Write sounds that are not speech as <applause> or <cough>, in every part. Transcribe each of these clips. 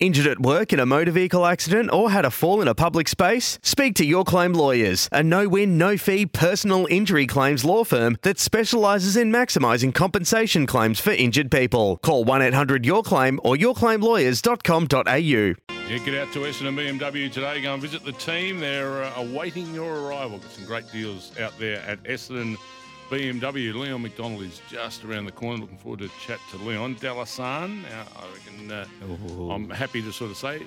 Injured at work in a motor vehicle accident or had a fall in a public space? Speak to Your Claim Lawyers, a no win, no fee personal injury claims law firm that specialises in maximising compensation claims for injured people. Call 1 800 Your Claim or yourclaimlawyers.com.au. Yeah, get out to Essendon BMW today. Go and visit the team. They're uh, awaiting your arrival. Got some great deals out there at Essendon BMW. Leon Macdonald is just around the corner. Looking forward to chat to Leon. Dalasan, uh, I reckon uh, I'm happy to sort of say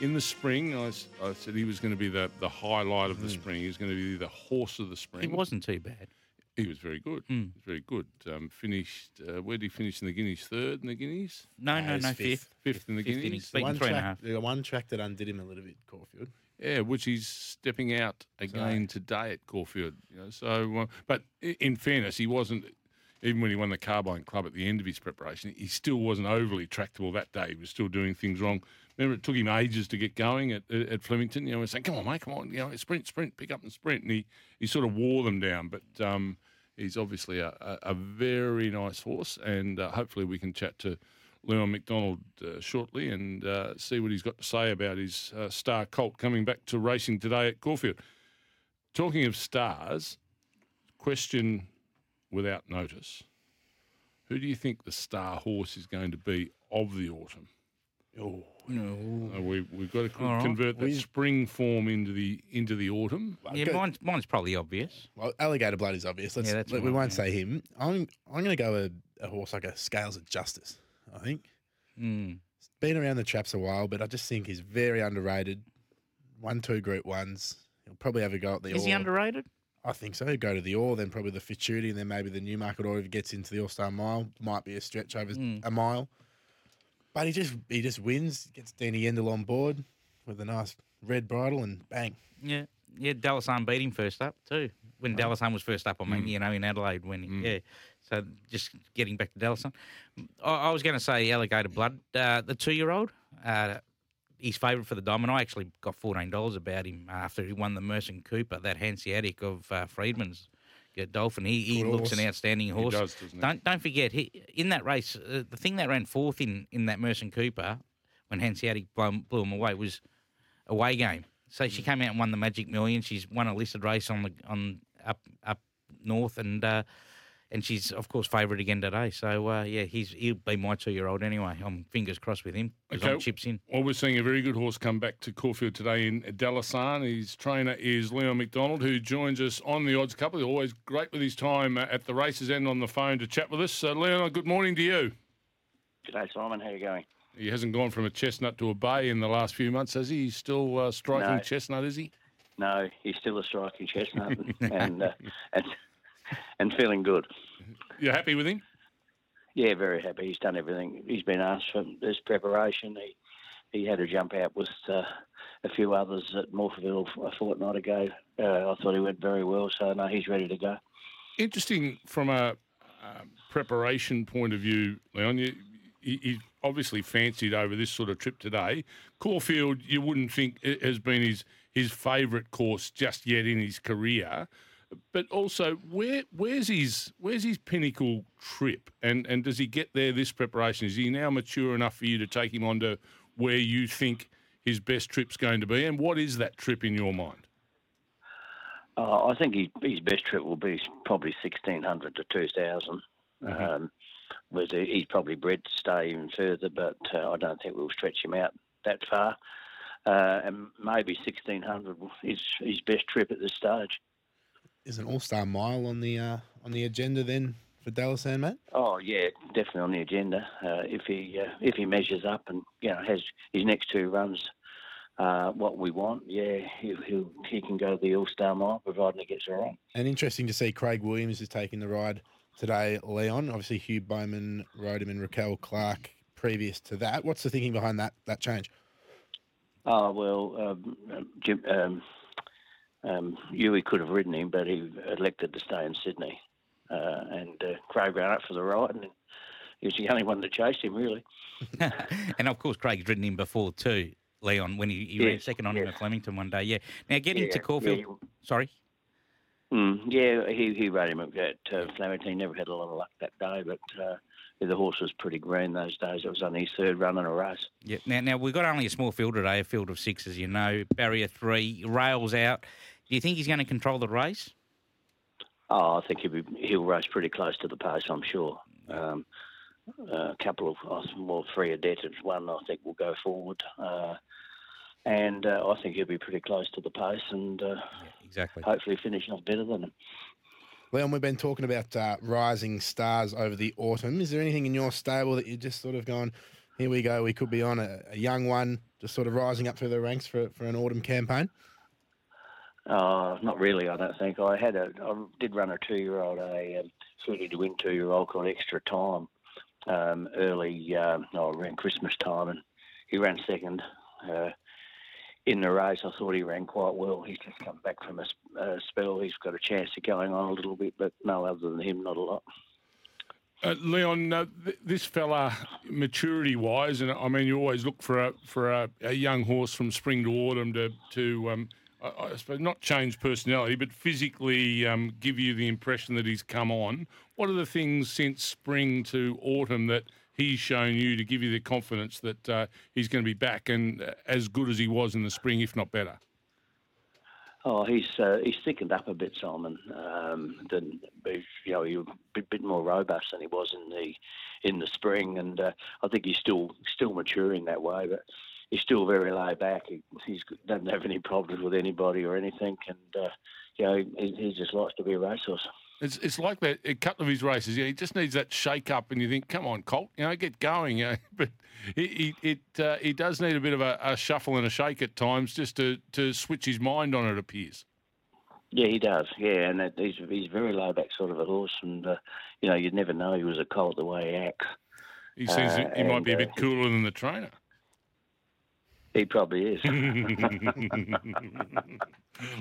in the spring, I, I said he was going to be the, the highlight of the spring. He was going to be the horse of the spring. It wasn't too bad. He was very good. He was very good. Um, finished, uh, where did he finish in the Guineas? Third in the Guineas? No, no, he's no, fifth. fifth. Fifth in the Fifth Guineas? innings, one three and a track, half. the one track that undid him a little bit, Caulfield. Yeah, which he's stepping out again today at Caulfield. You know, so, uh, but in fairness, he wasn't. Even when he won the Carbine Club at the end of his preparation, he still wasn't overly tractable that day. He was still doing things wrong. Remember, it took him ages to get going at, at at Flemington. You know, we're saying, "Come on, mate, come on, you know, sprint, sprint, pick up and sprint," and he, he sort of wore them down. But um, he's obviously a, a, a very nice horse, and uh, hopefully we can chat to Leon Macdonald uh, shortly and uh, see what he's got to say about his uh, star colt coming back to racing today at Caulfield. Talking of stars, question without notice. Who do you think the star horse is going to be of the autumn? Oh, Uh, we, we've got to co- All right. convert that We- spring form into the into the autumn. Yeah, go- mine's, mine's probably obvious. well, alligator blood is obvious. Let's, Yeah, that's let- we won't yeah. say him. I'm I'm going to go a, a horse like a Scales of Justice. I think Mm. been around the traps a while, but I just think he's very underrated. One, two Group Ones. He'll probably have a go at the. Is he underrated? I think so. He'll go to the All, then probably the Futurity, and then maybe the Newmarket Or if he gets into the All Star Mile. Might be a stretch over Mm. a mile. But he just he just wins, gets Danny Yendel on board with a nice red bridle and bang. Yeah. Yeah, Dalasan beat him first up too. When Dallas Dalasan was first up, I mean, you know, in Adelaide when he, yeah. So just getting back to Dalasan. I, I was going to say Alligator Blood, uh, the two-year-old, uh, he's favourite for the Diamond. I actually got $14 about him after he won the Merson Cooper, that Hanseatic of uh, Friedman's uh, Dolphin. He, he looks an outstanding horse. does, doesn't he? Don't don't forget he, in that race, uh, the thing that ran fourth in, in that Merson Cooper when Hanseatic blew, blew him away was away game. So Mm. she came out and won the Magic Million. She's won a listed race on the on up up north, and uh, and she's of course favourite again today. So uh, yeah, he's he'll be my two year old anyway. I'm fingers crossed with him because I'm Okay. chips in. Well, we're seeing a very good horse come back to Caulfield today in Dalasan. His trainer is Leon Macdonald, who joins us on the odds couple. He's always great with his time uh, at the races and on the phone to chat with us. So, Leon, good morning to you. Good day, Simon. How are you going? He hasn't gone from a chestnut to a bay in the last few months, has he? He's still uh, striking No. chestnut, is he? No, he's still a striking chestnut <laughs> and uh, and and feeling good. You're happy with him? Yeah, very happy. He's done everything. He's been asked for this preparation. He he had a jump out with uh, a few others at Morphettville a fortnight ago. Uh, I thought he went very well, so no, he's ready to go. Interesting from a um, preparation point of view, Leon. You, he, he obviously fancied over this sort of trip today. Caulfield, you wouldn't think it has been his his favourite course just yet in his career. But also, where where's his where's his pinnacle trip, and and does he get there this preparation? Is he now mature enough for you to take him on to where you think his best trip's going to be, and what is that trip in your mind? Uh, I think he, his best trip will be probably 1600 to 2000. Um, was he- he's probably bred to stay even further, but uh, I don't think we'll stretch him out that far. Uh, and maybe 1600 is his best trip at this stage. Is an All Star Mile on the uh, on the agenda then for Dalasan, mate? Oh yeah, definitely on the agenda. Uh, if he uh, if he measures up and you know has his next two runs uh, what we want, yeah, he he he can go the All Star Mile providing he gets it right. And interesting to see Craig Williams is taking the ride today, Leon. Obviously, Hugh Bowman rode him and Raquel Clark previous to that. What's the thinking behind that that change? Oh well, um, Jim, um, um, Huey could have ridden him, but he elected to stay in Sydney, uh, and uh, Craig ran up for the right, and he was the only one that chased him really. <laughs> and of course, Craig's ridden him before too, Leon, when he, he ran second on him at Flemington one day. Yeah. Now getting Yeah, to Caulfield. yeah, Sorry. Mm, yeah, he he rode him at uh, Flemington. He never had a lot of luck that day, but uh, the horse was pretty green those days. It was only his third run in a race. Yeah. Now, now we've got only a small field today, a field of six, as you know. Barrier three, rails out. Do you think he's going to control the race? Oh, I think he'll, be, he'll race pretty close to the pace, I'm sure. Um, a couple of, uh, well, three adapted. One, I think, will go forward. Uh, and uh, I think he'll be pretty close to the pace and uh, Exactly. hopefully finish off better than them. Leon, we've been talking about uh, rising stars over the autumn. Is there anything in your stable that you're just sort of going, here we go, we could be on a, a young one, just sort of rising up through the ranks for, for an autumn campaign? Uh, not really, I don't think. I had a, I did run a two-year-old, a um, 30 to win two-year-old called Extra Time, um, early, um, no, around Christmas time, and he ran second. Uh, in the race, I thought he ran quite well. He's just come back from a spell. He's got a chance of going on a little bit, but no other than him, not a lot. Uh, Leon, uh, th- this fella, maturity-wise, and I mean, you always look for a for a, a young horse from spring to autumn to to um, I, I suppose not change personality, but physically um, give you the impression that he's come on. What are the things since spring to autumn that he's shown you to give you the confidence that uh, he's going to be back and uh, as good as he was in the spring, if not better? Oh, he's uh, he's thickened up a bit, Simon. Um, than you know, he's a bit, bit more robust than he was in the in the spring, and uh, I think he's still still maturing that way. But he's still very laid back. He he's, doesn't have any problems with anybody or anything, and uh, you know, he, he just likes to be a racehorse. It's it's like that. A couple of his races, yeah, he just needs that shake up, and you think, come on, Colt, you know, get going. <laughs> You know? But he he, it, uh, he does need a bit of a, a shuffle and a shake at times, just to, to switch his mind on. It appears. Yeah, he does. Yeah, and that, he's he's very low back sort of a horse, and uh, you know, you'd never know he was a colt the way he acts. He seems Uh, he might be a and, bit uh, cooler than the trainer. He probably is. <laughs>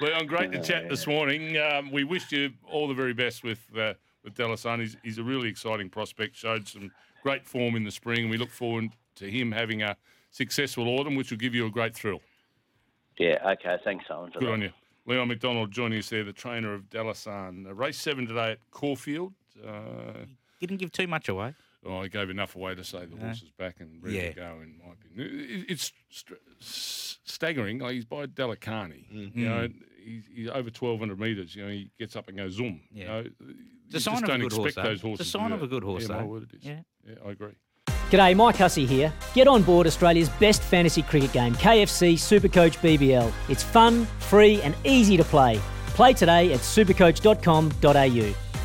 Leon, great to chat this morning. Um, we wish you all the very best with uh, with Dalasan. He's, he's a really exciting prospect. Showed some great form in the spring. We look forward to him having a successful autumn, which will give you a great thrill. yeah. Okay. Thanks, Simon. for Good that. on you. Leon Macdonald joining us there, the trainer of Dalasan. Uh, race seven today at Caulfield. Uh, Didn't give too much away. Oh, I gave enough away to say the horse is back and ready Yeah. to go, in my opinion. It- It's st- s- staggering. Like he's by Dalakhani. Mm. You know, he's, he's over 1,200 metres. You know, he gets up and goes zoom. You Yeah. know, It's you sign just of a don't good expect horse, though. those It's a horses. to sign of a good horse, Yeah, my word it is. Yeah. yeah, I agree. G'day, Mike Hussey here. Get on board Australia's best fantasy cricket game, KFC Supercoach BBL. It's fun, free, and easy to play. Play today at supercoach.com.au.